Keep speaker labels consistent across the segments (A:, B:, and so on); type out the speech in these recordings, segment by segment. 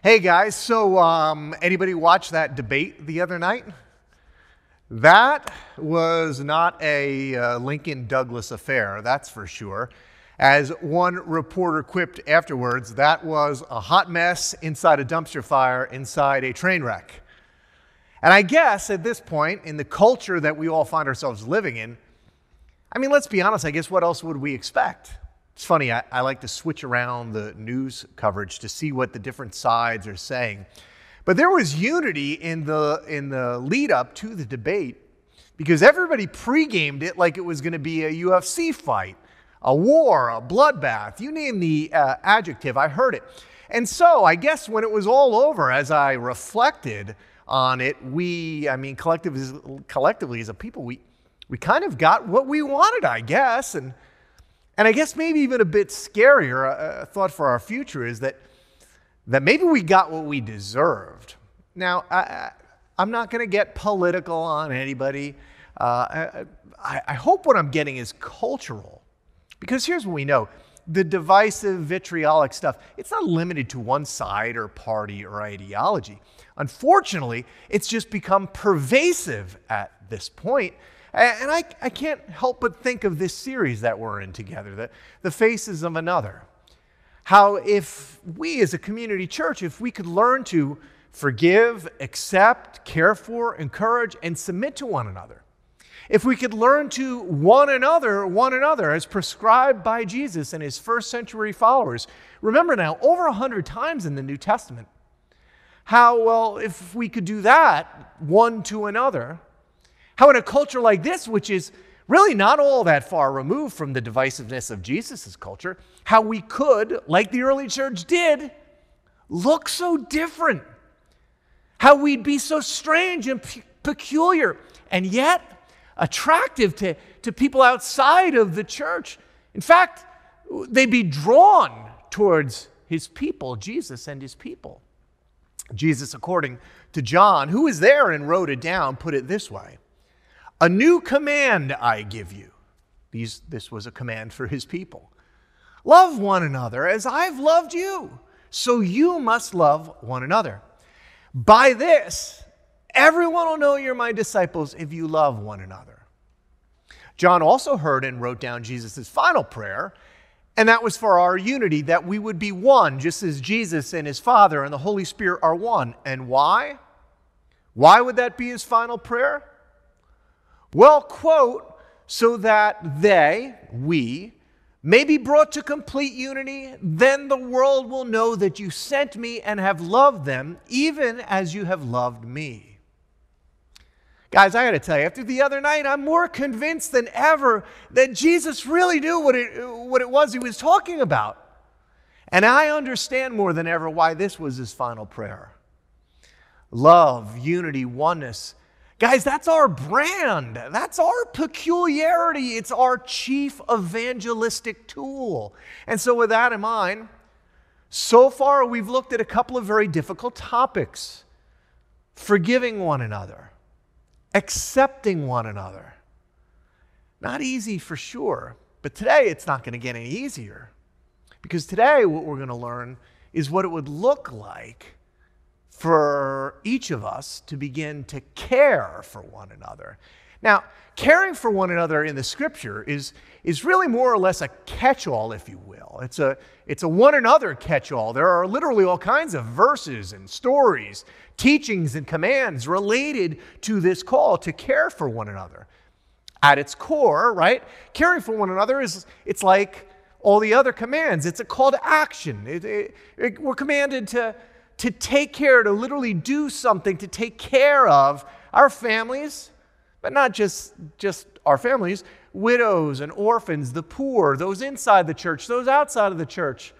A: Hey guys, so um, anybody watch that debate the other night? That was not a uh, Lincoln Douglas affair, that's for sure. As one reporter quipped afterwards, that was a hot mess inside a dumpster fire inside a train wreck. And I guess at this point, in the culture that we all find ourselves living in, I mean, let's be honest, I guess what else would we expect? It's funny, I, I, like to switch around the news coverage to see what the different sides are saying. But there was unity in the, in the lead up to the debate because everybody pre-gamed it like it was going to be a UFC fight, a war, a bloodbath. You name the uh, adjective, I heard it. And so I guess when it was all over, as I reflected on it, we, I mean, collectively, collectively as a people, we, we kind of got what we wanted, I guess. And and I guess maybe even a bit scarier, a, a thought for our future is that, that maybe we got what we deserved. Now, I, am not going to get political on anybody. Uh, I, I hope what I'm getting is cultural. Because here's what we know the divisive, vitriolic stuff, it's not limited to one side or party or ideology. Unfortunately, it's just become pervasive at this point. And I, I can't help but think of this series that we're in together, the, the Faces of Another. How, if we as a community church, if we could learn to forgive, accept, care for, encourage, and submit to one another, if we could learn to one another, one another, as prescribed by Jesus and his first century followers. Remember now, over a hundred times in the New Testament, how, well, if we could do that one to another, how, in a culture like this, which is really not all that far removed from the divisiveness of Jesus' culture, how we could, like the early church did, look so different. How we'd be so strange and pe- peculiar, and yet attractive to, to people outside of the church. In fact, they'd be drawn towards his people, Jesus and his people. Jesus, according to John, who was there and wrote it down, put it this way a new command I give you. These, this was a command for his people. Love one another as I've loved you, so you must love one another. By this, everyone will know you're my disciples if you love one another. John also heard and wrote down Jesus' final prayer, and that was for our unity, that we would be one, just as Jesus and his Father and the Holy Spirit are one. And why? Why would that be his final prayer? Well, quote, so that they, we, may be brought to complete unity, then the world will know that you sent me and have loved them, even as you have loved me. Guys, I got to tell you, after the other night, I'm more convinced than ever that Jesus really knew what it, what it was he was talking about. And I understand more than ever why this was his final prayer love, unity, oneness Guys, that's our brand. That's our peculiarity. It's our chief evangelistic tool. And so, with that in mind, so far we've looked at a couple of very difficult topics forgiving one another, accepting one another. Not easy for sure, but today it's not going to get any easier. Because today, what we're going to learn is what it would look like for each of us to begin to care for one another. Now, caring for one another in the scripture is, is really more or less a catch all, if you will. It's a, it's a one another catch all. There are literally all kinds of verses and stories, teachings and commands related to this call to care for one another. At its core, right, caring for one another is it's like all the other commands. It's a call to action. It, it, it, we're commanded to, to take care, to literally do something to take care of our families, but not just, just our families, widows and orphans, the poor, those inside the church, those outside of the church.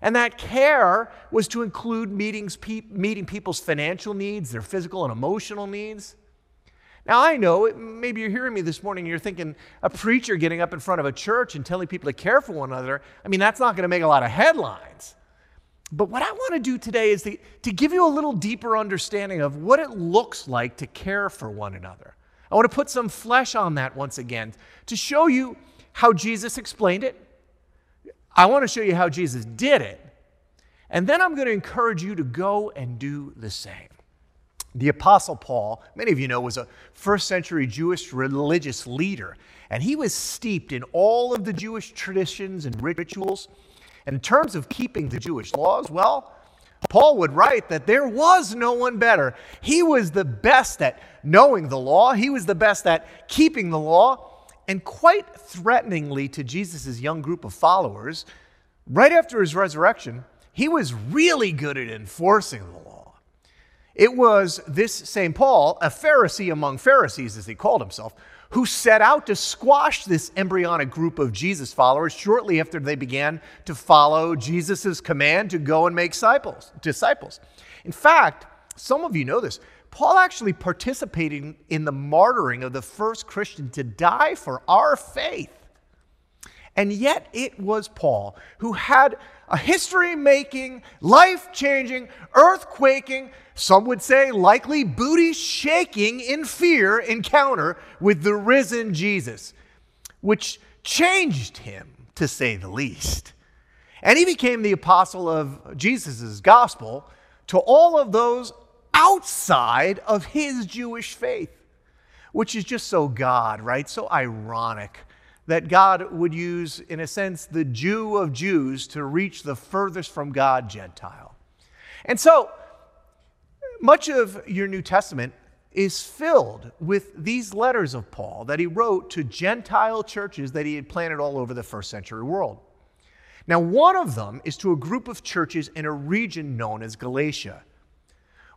A: And that care was to include meetings, pe- meeting people's financial needs, their physical and emotional needs. Now, I know, maybe you're hearing me this morning and you're thinking a preacher getting up in front of a church and telling people to care for one another, I mean, that's not going to make a lot of headlines. But what I want to do today is to, to give you a little deeper understanding of what it looks like to care for one another. I want to put some flesh on that once again to show you how Jesus explained it. I want to show you how Jesus did it. And then I'm going to encourage you to go and do the same. The Apostle Paul, many of you know, was a first century Jewish religious leader, and he was steeped in all of the Jewish traditions and rituals. In terms of keeping the Jewish laws, well, Paul would write that there was no one better. He was the best at knowing the law, he was the best at keeping the law. And quite threateningly to Jesus' young group of followers, right after his resurrection, he was really good at enforcing the law. It was this same Paul, a Pharisee among Pharisees, as he called himself, who set out to squash this embryonic group of Jesus followers shortly after they began to follow Jesus' command to go and make disciples. disciples. In fact, some of you know this. Paul actually participated in the martyring of the first Christian to die for our faith. And yet it was Paul who had a history making, life changing, earthquaking, some would say likely booty shaking in fear encounter with the risen Jesus, which changed him, to say the least. And he became the apostle of Jesus' gospel to all of those outside of his Jewish faith, which is just so God, right? So ironic that God would use, in a sense, the Jew of Jews to reach the furthest from God Gentile. And so, much of your New Testament is filled with these letters of Paul that he wrote to Gentile churches that he had planted all over the first century world. Now, one of them is to a group of churches in a region known as Galatia.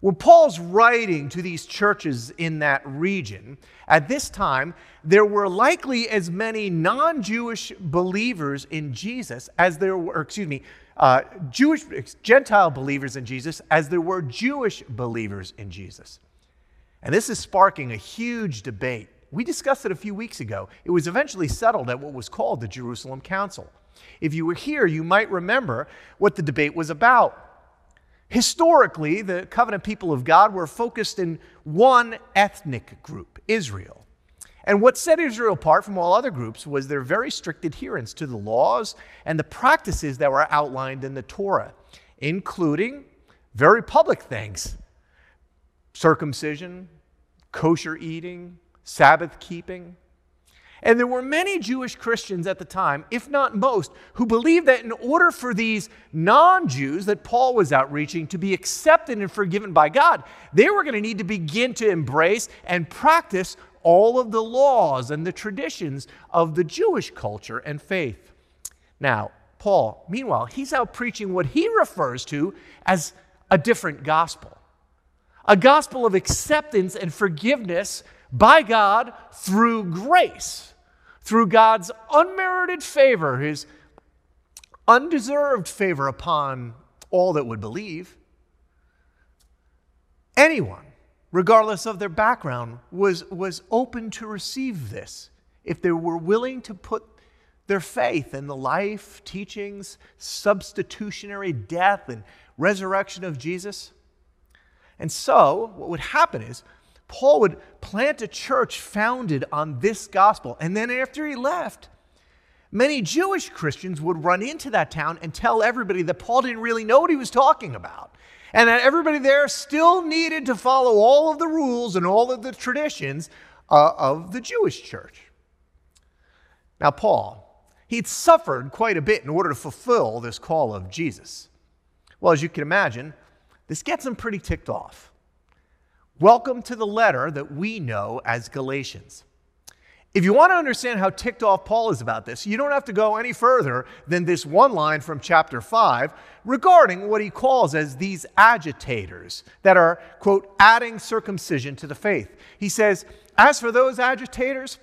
A: When Paul's writing to these churches in that region, at this time, there were likely as many non Jewish believers in Jesus as there were, excuse me, uh, Jewish, Gentile believers in Jesus as there were Jewish believers in Jesus. And this is sparking a huge debate. We discussed it a few weeks ago. It was eventually settled at what was called the Jerusalem Council. If you were here, you might remember what the debate was about. Historically, the covenant people of God were focused in one ethnic group, Israel. And what set Israel apart from all other groups was their very strict adherence to the laws and the practices that were outlined in the Torah, including very public things circumcision, kosher eating, Sabbath keeping. And there were many Jewish Christians at the time, if not most, who believed that in order for these non Jews that Paul was outreaching to be accepted and forgiven by God, they were going to need to begin to embrace and practice all of the laws and the traditions of the Jewish culture and faith. Now, Paul, meanwhile, he's out preaching what he refers to as a different gospel a gospel of acceptance and forgiveness by God through grace, through God's unmerited favor, his undeserved favor upon all that would believe. Anyone, regardless of their background, was, was open to receive this if they were willing to put their faith in the life, teachings, substitutionary death, and resurrection of Jesus. And so, what would happen is Paul would plant a church founded on this gospel. And then after he left, many Jewish Christians would run into that town and tell everybody that Paul didn't really know what he was talking about. And that everybody there still needed to follow all of the rules and all of the traditions uh, of the Jewish church. Now, Paul, he'd suffered quite a bit in order to fulfill this call of Jesus. Well, as you can imagine, this gets him pretty ticked off. Welcome to the letter that we know as Galatians. If you want to understand how ticked off Paul is about this, you don't have to go any further than this one line from chapter 5 regarding what he calls as these agitators that are, quote, adding circumcision to the faith. He says, As for those agitators,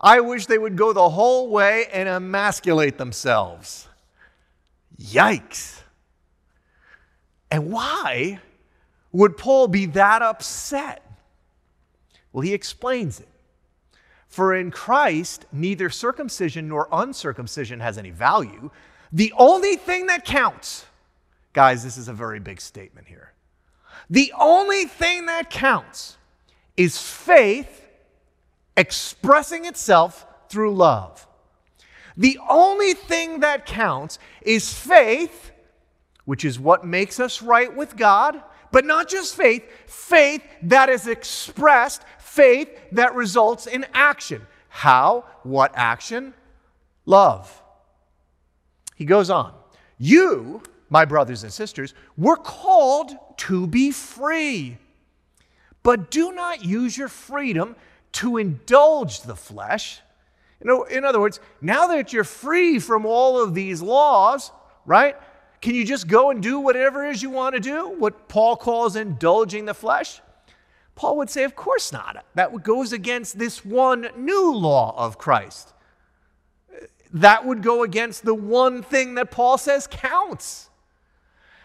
A: I wish they would go the whole way and emasculate themselves. Yikes. And why would Paul be that upset? Well, he explains it. For in Christ, neither circumcision nor uncircumcision has any value. The only thing that counts, guys, this is a very big statement here. The only thing that counts is faith expressing itself through love. The only thing that counts is faith which is what makes us right with God, but not just faith, faith that is expressed, faith that results in action. How? What action? Love. He goes on. You, my brothers and sisters, were called to be free. But do not use your freedom to indulge the flesh. In other words, now that you're free from all of these laws, right? Can you just go and do whatever it is you want to do? What Paul calls indulging the flesh? Paul would say, of course not. That goes against this one new law of Christ that would go against the one thing that Paul says counts.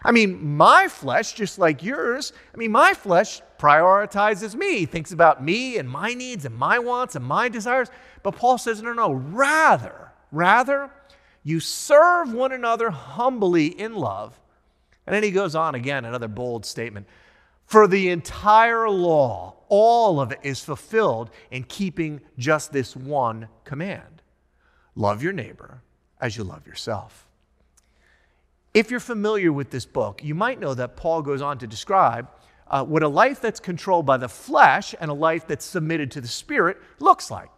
A: I mean, my flesh, just like yours, I mean, my flesh prioritizes me, thinks about me and my needs and my wants and my desires. But Paul says, no, no, rather, rather, you serve one another humbly in love. And then he goes on again, another bold statement. For the entire law, all of it is fulfilled in keeping just this one command love your neighbor as you love yourself. If you're familiar with this book, you might know that Paul goes on to describe uh, what a life that's controlled by the flesh and a life that's submitted to the Spirit looks like.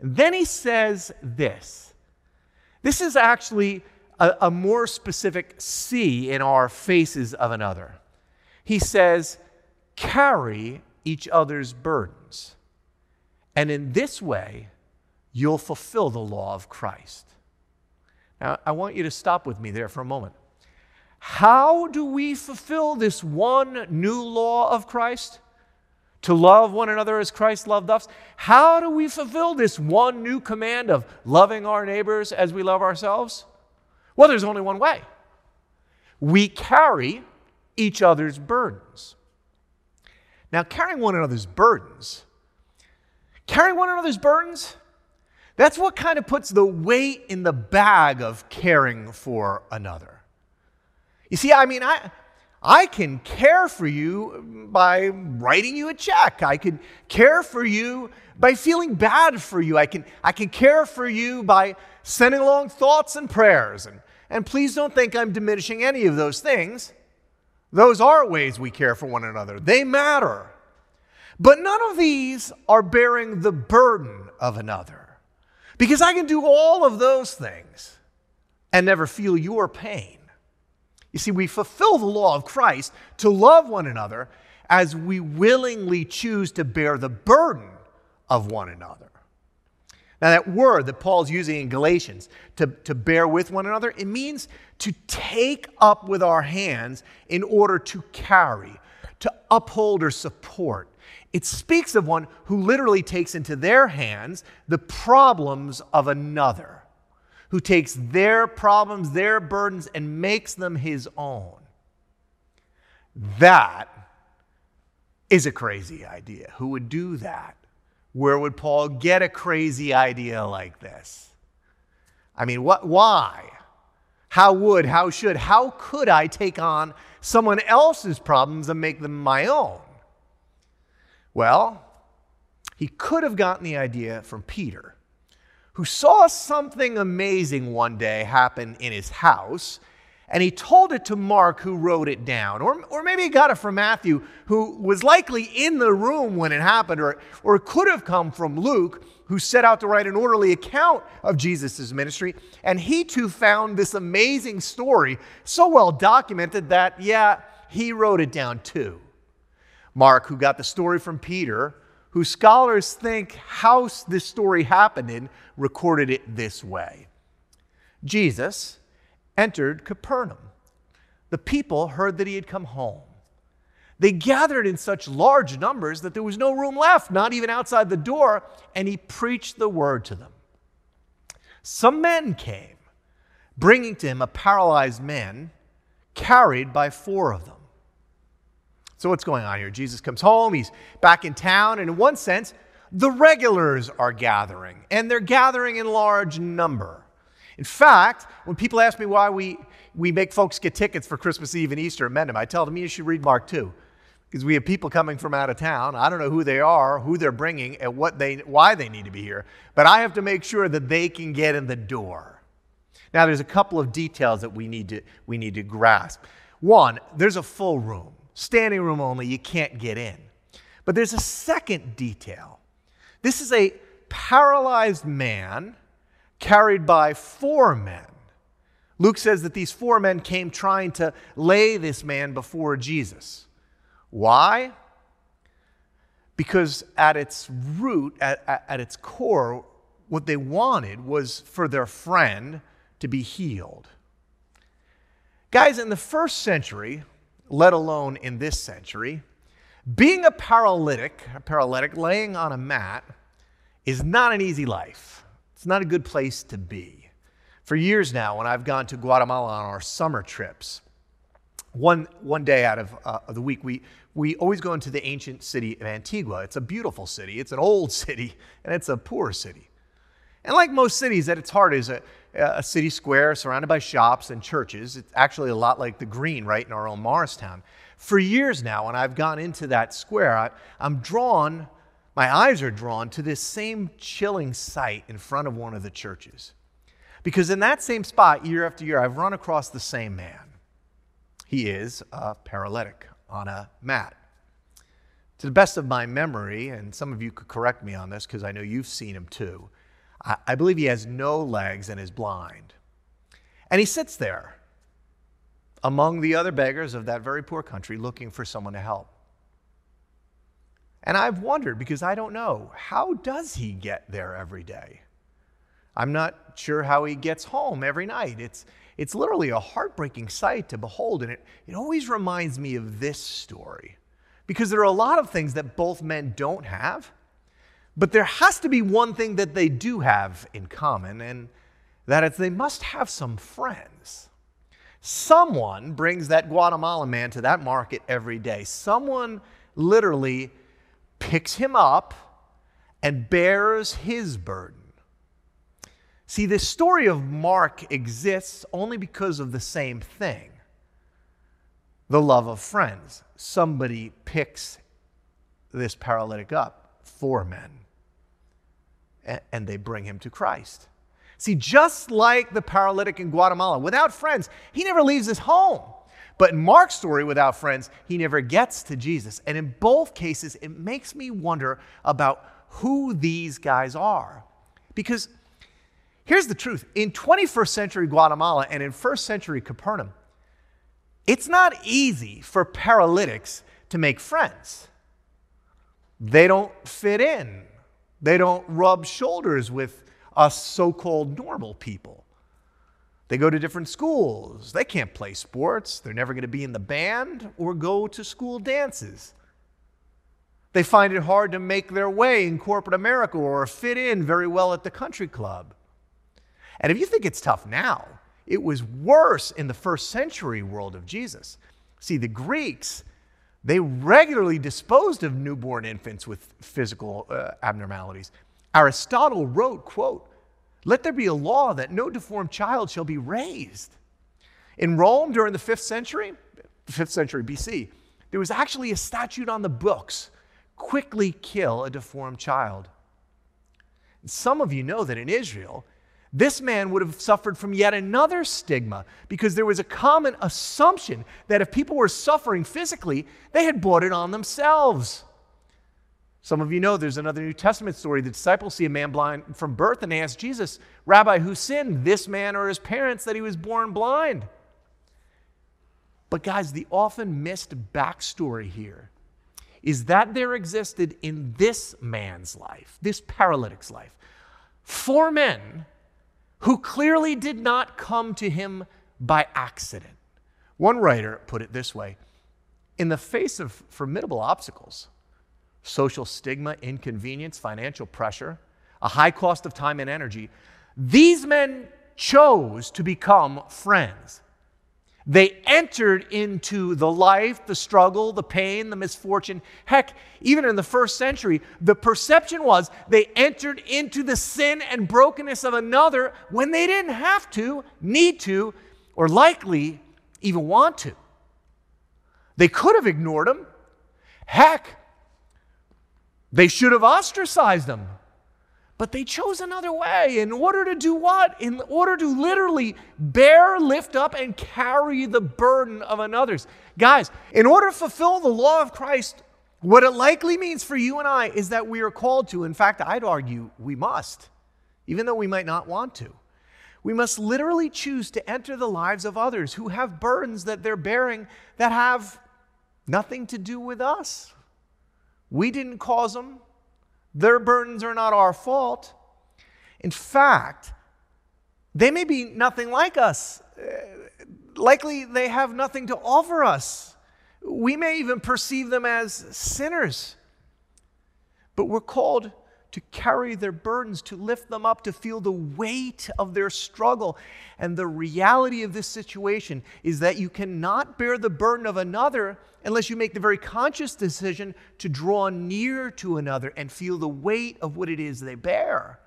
A: And then he says this this is actually a, a more specific C in our faces of another. He says, carry each other's burdens. And in this way, you'll fulfill the law of Christ. Now, I want you to stop with me there for a moment. How do we fulfill this one new law of Christ? To love one another as Christ loved us? How do we fulfill this one new command of loving our neighbors as we love ourselves? Well, there's only one way. We carry each other's burdens. Now, carrying one another's burdens, carrying one another's burdens, that's what kind of puts the weight in the bag of caring for another. You see, I mean, I, I can care for you by writing you a check. I can care for you by feeling bad for you. I can, I can care for you by sending along thoughts and prayers. And, and please don't think I'm diminishing any of those things. Those are ways we care for one another, they matter. But none of these are bearing the burden of another. Because I can do all of those things and never feel your pain. You see, we fulfill the law of Christ to love one another as we willingly choose to bear the burden of one another. Now, that word that Paul's using in Galatians, to, to bear with one another, it means to take up with our hands in order to carry, to uphold or support. It speaks of one who literally takes into their hands the problems of another, who takes their problems, their burdens, and makes them his own. That is a crazy idea. Who would do that? Where would Paul get a crazy idea like this? I mean, what, why? How would, how should, how could I take on someone else's problems and make them my own? Well, he could have gotten the idea from Peter, who saw something amazing one day happen in his house, and he told it to Mark, who wrote it down. Or, or maybe he got it from Matthew, who was likely in the room when it happened, or, or it could have come from Luke, who set out to write an orderly account of Jesus' ministry. And he too found this amazing story so well documented that, yeah, he wrote it down too. Mark, who got the story from Peter, who scholars think how this story happened in, recorded it this way Jesus entered Capernaum. The people heard that he had come home. They gathered in such large numbers that there was no room left, not even outside the door, and he preached the word to them. Some men came, bringing to him a paralyzed man carried by four of them. So, what's going on here? Jesus comes home, he's back in town, and in one sense, the regulars are gathering, and they're gathering in large number. In fact, when people ask me why we, we make folks get tickets for Christmas Eve and Easter at Mendham, I tell them you should read Mark 2. Because we have people coming from out of town. I don't know who they are, who they're bringing, and what they, why they need to be here. But I have to make sure that they can get in the door. Now, there's a couple of details that we need to, we need to grasp. One, there's a full room, standing room only, you can't get in. But there's a second detail. This is a paralyzed man carried by four men. Luke says that these four men came trying to lay this man before Jesus. Why? Because at its root, at, at, at, its core, what they wanted was for their friend to be healed. Guys, in the first century, let alone in this century, being a paralytic, a paralytic laying on a mat, is not an easy life. It's not a good place to be. For years now, when I've gone to Guatemala on our summer trips, one, one day out of, uh, of the week, we, we always go into the ancient city of Antigua. It's a beautiful city, it's an old city, and it's a poor city. And like most cities, at its heart is a, a city square surrounded by shops and churches. It's actually a lot like the Green right in our own Morristown. For years now, when I've gone into that square, I, I'm drawn, my eyes are drawn to this same chilling sight in front of one of the churches. Because in that same spot, year after year, I've run across the same man. He is a paralytic on a mat. To the best of my memory, and some of you could correct me on this because I know you've seen him too, I, I believe he has no legs and is blind. And he sits there among the other beggars of that very poor country looking for someone to help. And I've wondered because I don't know, how does he get there every day? I'm not sure how he gets home every night. It's, it's literally a heartbreaking sight to behold. And it, it always reminds me of this story because there are a lot of things that both men don't have, but there has to be one thing that they do have in common, and that is they must have some friends. Someone brings that Guatemalan man to that market every day. Someone literally picks him up and bears his burden. See, this story of Mark exists only because of the same thing the love of friends. Somebody picks this paralytic up, four men, and they bring him to Christ. See, just like the paralytic in Guatemala, without friends, he never leaves his home. But in Mark's story, without friends, he never gets to Jesus. And in both cases, it makes me wonder about who these guys are. Because Here's the truth in 21st century Guatemala and in first century Capernaum, it's not easy for paralytics to make friends. They don't fit in, they don't rub shoulders with us so called normal people. They go to different schools. They can't play sports. They're never going to be in the band or go to school dances. They find it hard to make their way in corporate America or fit in very well at the country club. And if you think it's tough now, it was worse in the first century world of Jesus. See, the Greeks, they regularly disposed of newborn infants with physical uh, abnormalities. Aristotle wrote, quote, let there be a law that no deformed child shall be raised. In Rome during the 5th century, 5th century BC, there was actually a statute on the books quickly kill a deformed child. some of you know that in Israel, this man would have suffered from yet another stigma because there was a common assumption that if people were suffering physically, they had brought it on themselves. Some of you know there's another New Testament story. The disciples see a man blind from birth and they ask Jesus, Rabbi, who sinned, this man or his parents, that he was born blind? But, guys, the often missed backstory here is that there existed in this man's life, this paralytic's life, four men who clearly did not come to him by accident. One writer put it this way In the face of formidable obstacles, social stigma, inconvenience, financial pressure, a high cost of time and energy, these men chose to become friends. They entered into the life, the struggle, the pain, the misfortune. Heck, even in the first century, the perception was they entered into the sin and brokenness of another when they didn't have to, need to, or likely even want to. They could have ignored them. Heck, they should have ostracized them. But they chose another way. In order to do what? In order to literally bear, lift up, and carry the burden of another's. Guys, in order to fulfill the law of Christ, what it likely means for you and I is that we are called to. In fact, I'd argue we must, even though we might not want to. We must literally choose to enter the lives of others who have burdens that they're bearing that have nothing to do with us. We didn't cause them, their burdens are not our fault. In fact, they may be nothing like us. Uh, likely, they have nothing to offer us. We may even perceive them as sinners. But we're called to carry their burdens, to lift them up, to feel the weight of their struggle. And the reality of this situation is that you cannot bear the burden of another unless you make the very conscious decision to draw near to another and feel the weight of what it is they bear.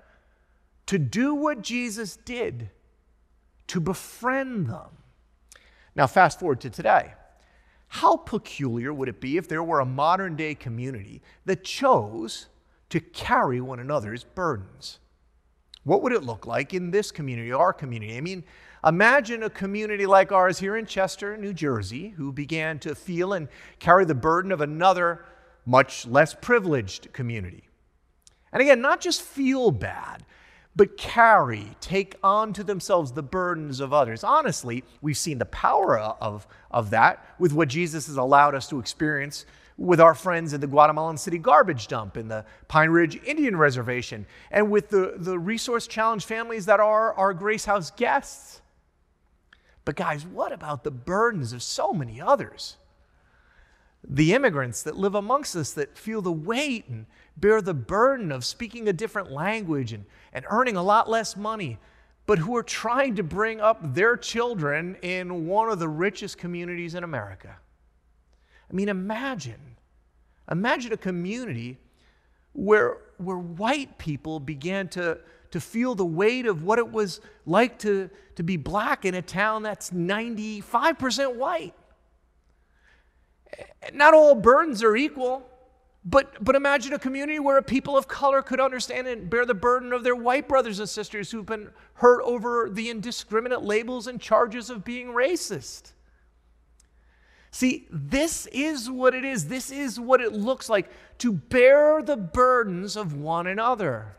A: To do what Jesus did, to befriend them. Now, fast forward to today. How peculiar would it be if there were a modern day community that chose to carry one another's burdens. What would it look like in this community, our community? I mean, imagine a community like ours here in Chester, New Jersey, who began to feel and carry the burden of another much less privileged community. And again, not just feel bad, but carry, take onto themselves the burdens of others. Honestly, we've seen the power of, of that with what Jesus has allowed us to experience with our friends at the Guatemalan City Garbage Dump in the Pine Ridge Indian Reservation, and with the, the resource challenged families that are our Grace House guests. But, guys, what about the burdens of so many others? The immigrants that live amongst us that feel the weight and bear the burden of speaking a different language and, and earning a lot less money, but who are trying to bring up their children in one of the richest communities in America. I mean, imagine Imagine a community where, where white people began to, to feel the weight of what it was like to, to be black in a town that's 95% white. Not all burdens are equal, but, but imagine a community where people of color could understand and bear the burden of their white brothers and sisters who've been hurt over the indiscriminate labels and charges of being racist. See, this is what it is. This is what it looks like to bear the burdens of one another.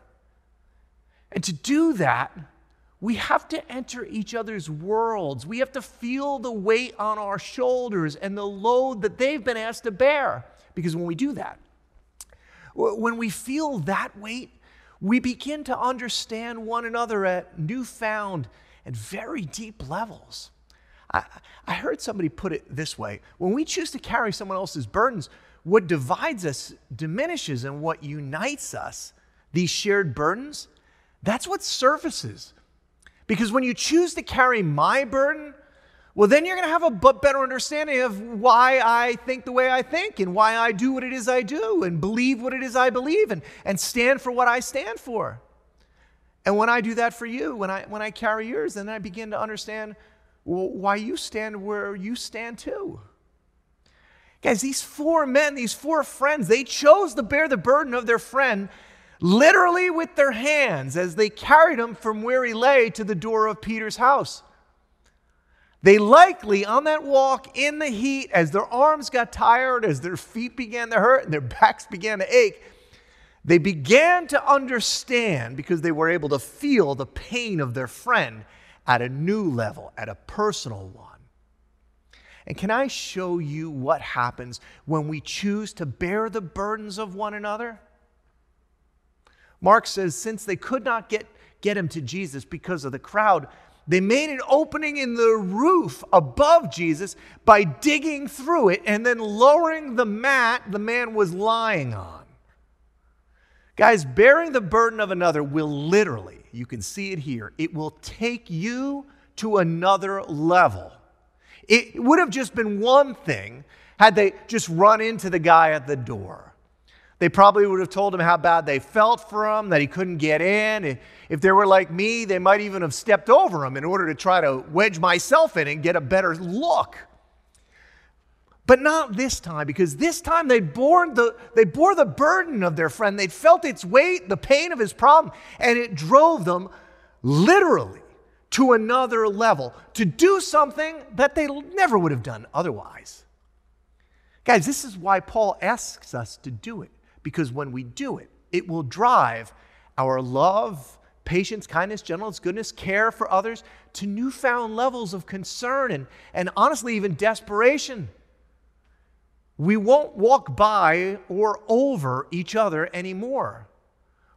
A: And to do that, we have to enter each other's worlds. We have to feel the weight on our shoulders and the load that they've been asked to bear. Because when we do that, when we feel that weight, we begin to understand one another at newfound and very deep levels. I, I heard somebody put it this way when we choose to carry someone else's burdens, what divides us diminishes, and what unites us, these shared burdens, that's what surfaces. Because when you choose to carry my burden, well, then you're going to have a better understanding of why I think the way I think and why I do what it is I do and believe what it is I believe and, and stand for what I stand for. And when I do that for you, when I, when I carry yours, then I begin to understand why you stand where you stand too. Guys, these four men, these four friends, they chose to bear the burden of their friend literally with their hands as they carried him from where he lay to the door of Peter's house. They likely, on that walk in the heat, as their arms got tired, as their feet began to hurt and their backs began to ache, they began to understand because they were able to feel the pain of their friend at a new level, at a personal one. And can I show you what happens when we choose to bear the burdens of one another? Mark says, since they could not get, get him to Jesus because of the crowd, they made an opening in the roof above Jesus by digging through it and then lowering the mat the man was lying on. Guys, bearing the burden of another will literally you can see it here. It will take you to another level. It would have just been one thing had they just run into the guy at the door. They probably would have told him how bad they felt for him, that he couldn't get in. If they were like me, they might even have stepped over him in order to try to wedge myself in and get a better look. But not this time, because this time they bore the, they bore the burden of their friend. They'd felt its weight, the pain of his problem, and it drove them literally to another level to do something that they never would have done otherwise. Guys, this is why Paul asks us to do it, because when we do it, it will drive our love, patience, kindness, gentleness, goodness, care for others to newfound levels of concern and, and honestly, even desperation. We won't walk by or over each other anymore.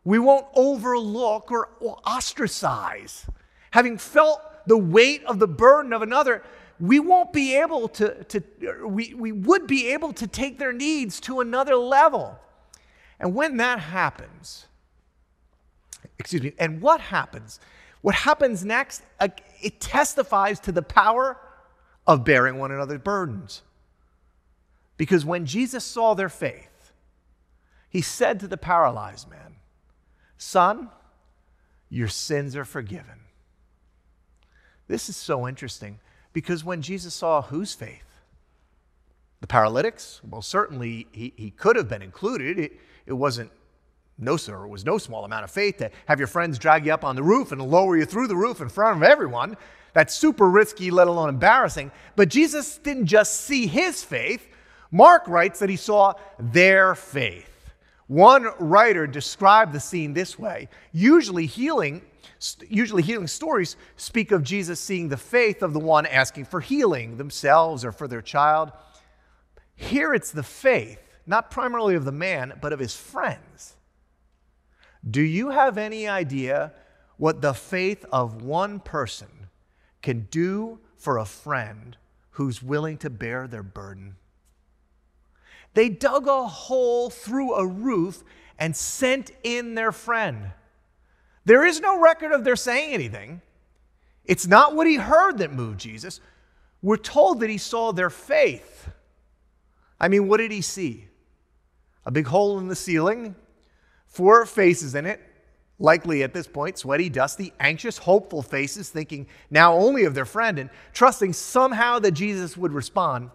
A: We won't overlook or, ostracize. Having felt the weight of the burden of another, we won't be able to, to we, we would be able to take their needs to another level. And when that happens, excuse me, and what happens? What happens next? It testifies to the power of bearing one another's burdens. Because when Jesus saw their faith, he said to the paralyzed man, Son, your sins are forgiven. This is so interesting because when Jesus saw whose faith? The paralytics? Well, certainly he, he could have been included. It, it wasn't no, sir, it was no small amount of faith to have your friends drag you up on the roof and lower you through the roof in front of everyone. That's super risky, let alone embarrassing. But Jesus didn't just see his faith. Mark writes that he saw their faith. One writer described the scene this way usually healing usually healing stories speak of Jesus seeing the faith of the one asking for healing themselves or for their child. Here it's the faith, not primarily of the man, but of his friends. Do you have any idea what the faith of one person can do for a friend who's willing to bear their burden? They dug a hole through a roof and sent in their friend. There is no record of their saying anything. It's not what he heard that moved Jesus. We're told that he saw their faith. I mean, what did he see? A big hole in the ceiling, four faces in it, likely at this point sweaty, dusty, anxious, hopeful faces, thinking now only of their friend and trusting somehow that Jesus would respond.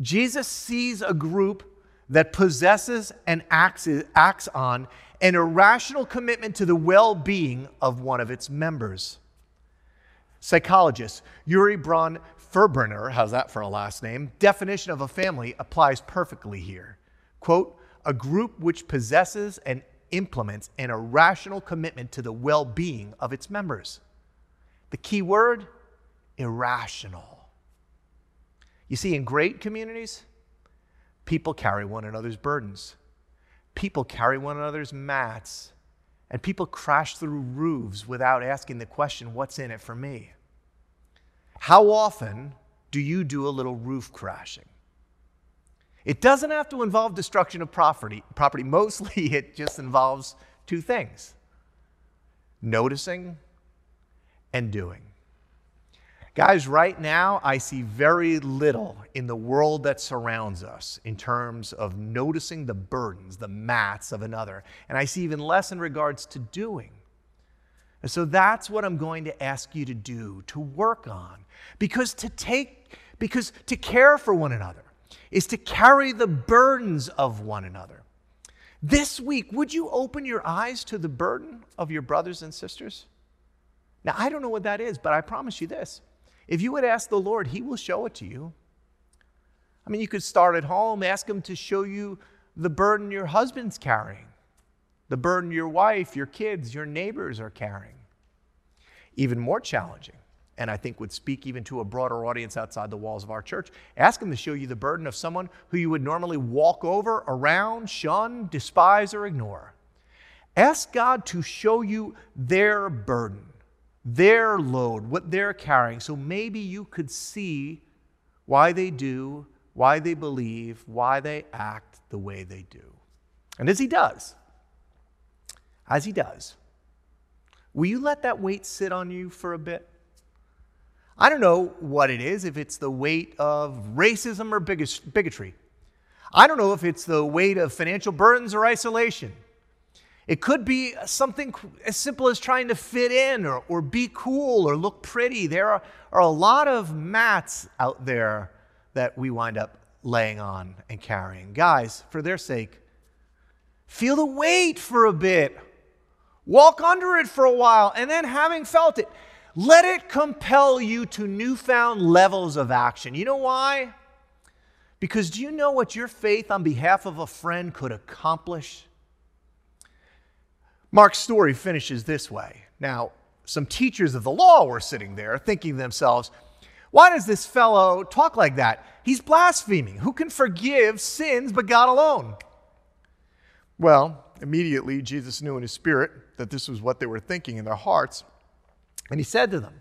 A: Jesus sees a group that possesses and acts, acts on an irrational commitment to the well being of one of its members. Psychologist Urie Braun Furberner, how's that for a last name? Definition of a family applies perfectly here. Quote, a group which possesses and implements an irrational commitment to the well being of its members. The key word irrational. You see, in great communities, people carry one another's burdens, people carry one another's mats, and people crash through roofs without asking the question, What's in it for me? How often do you do a little roof crashing? It doesn't have to involve destruction of property. property. Mostly it just involves two things noticing and doing. Guys, right now, I see very little in the world that surrounds us in terms of noticing the burdens, the mats of another. And I see even less in regards to doing. And so that's what I'm going to ask you to do, to work on. Because to take, because to care for one another is to carry the burdens of one another. This week, would you open your eyes to the burden of your brothers and sisters? Now, I don't know what that is, but I promise you this if you would ask the Lord, He will show it to you. I mean, you could start at home, ask Him to show you the burden your husband's carrying, the burden your wife, your kids, your neighbors are carrying. Even more challenging, and I think would speak even to a broader audience outside the walls of our church, ask Him to show you the burden of someone who you would normally walk over, around, shun, despise, or ignore. Ask God to show you their burden their load, what they're carrying. So maybe you could see why they do, why they believe, why they act the way they do. And as he does, as he does, will you let that weight sit on you for a bit? I don't know what it is, if it's the weight of racism or bigotry. I don't know if it's the weight of financial burdens or isolation. It could be something as simple as trying to fit in or, or be cool or look pretty. There are, are a lot of mats out there that we wind up laying on and carrying. Guys, for their sake, feel the weight for a bit. Walk under it for a while, and then, having felt it, let it compel you to newfound levels of action. You know why? Because do you know what your faith on behalf of a friend could accomplish? Mark's story finishes this way. Now, some teachers of the law were sitting there thinking to themselves, why does this fellow talk like that? He's blaspheming. Who can forgive sins but God alone? Well, immediately Jesus knew in his spirit that this was what they were thinking in their hearts. And he said to them,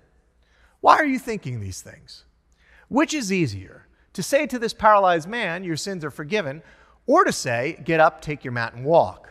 A: Why are you thinking these things? Which is easier, to say to this paralyzed man, Your sins are forgiven, or to say, Get up, take your mat, and walk?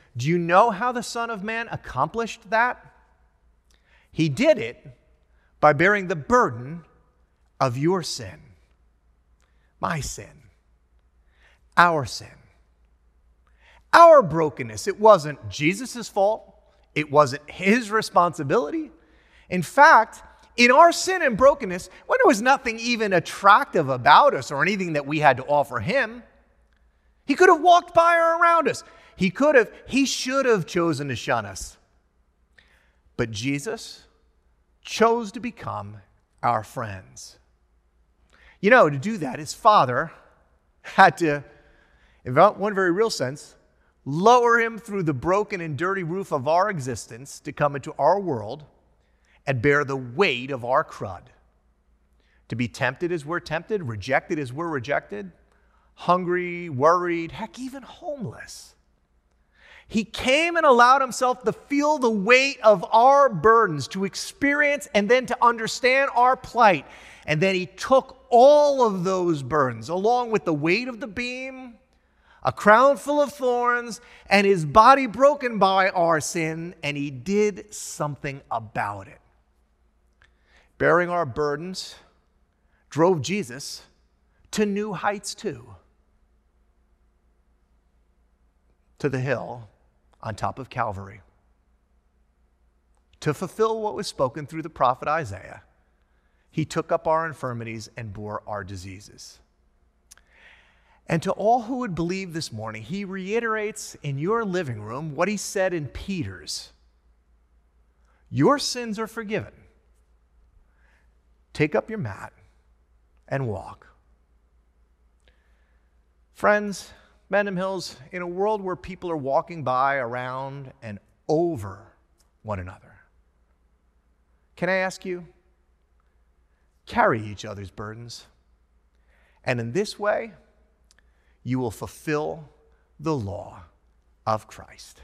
A: Do you know how the Son of Man accomplished that? He did it by bearing the burden of your sin, my sin, our sin, our brokenness. It wasn't Jesus' fault, it wasn't his responsibility. In fact, in our sin and brokenness, when there was nothing even attractive about us or anything that we had to offer him, he could have walked by or around us. He could have, he should have chosen to shun us. But Jesus chose to become our friends. You know, to do that, his father had to, in one very real sense, lower him through the broken and dirty roof of our existence to come into our world and bear the weight of our crud. To be tempted as we're tempted, rejected as we're rejected, hungry, worried, heck, even homeless. He came and allowed himself to feel the weight of our burdens, to experience and then to understand our plight. And then he took all of those burdens, along with the weight of the beam, a crown full of thorns, and his body broken by our sin, and he did something about it bearing our burdens, drove Jesus to new heights too. To the hill on top of Calvary. To fulfill what was spoken through the prophet Isaiah, he took up our infirmities and bore our diseases. And to all who would believe this morning, he reiterates in your living room what he said in Peter's Your sins are forgiven Take up your mat and walk. Friends, Benham Hills, in a world where people are walking by, around, and over one another, can I ask you? Carry each other's burdens. And in this way, you will fulfill the law of Christ.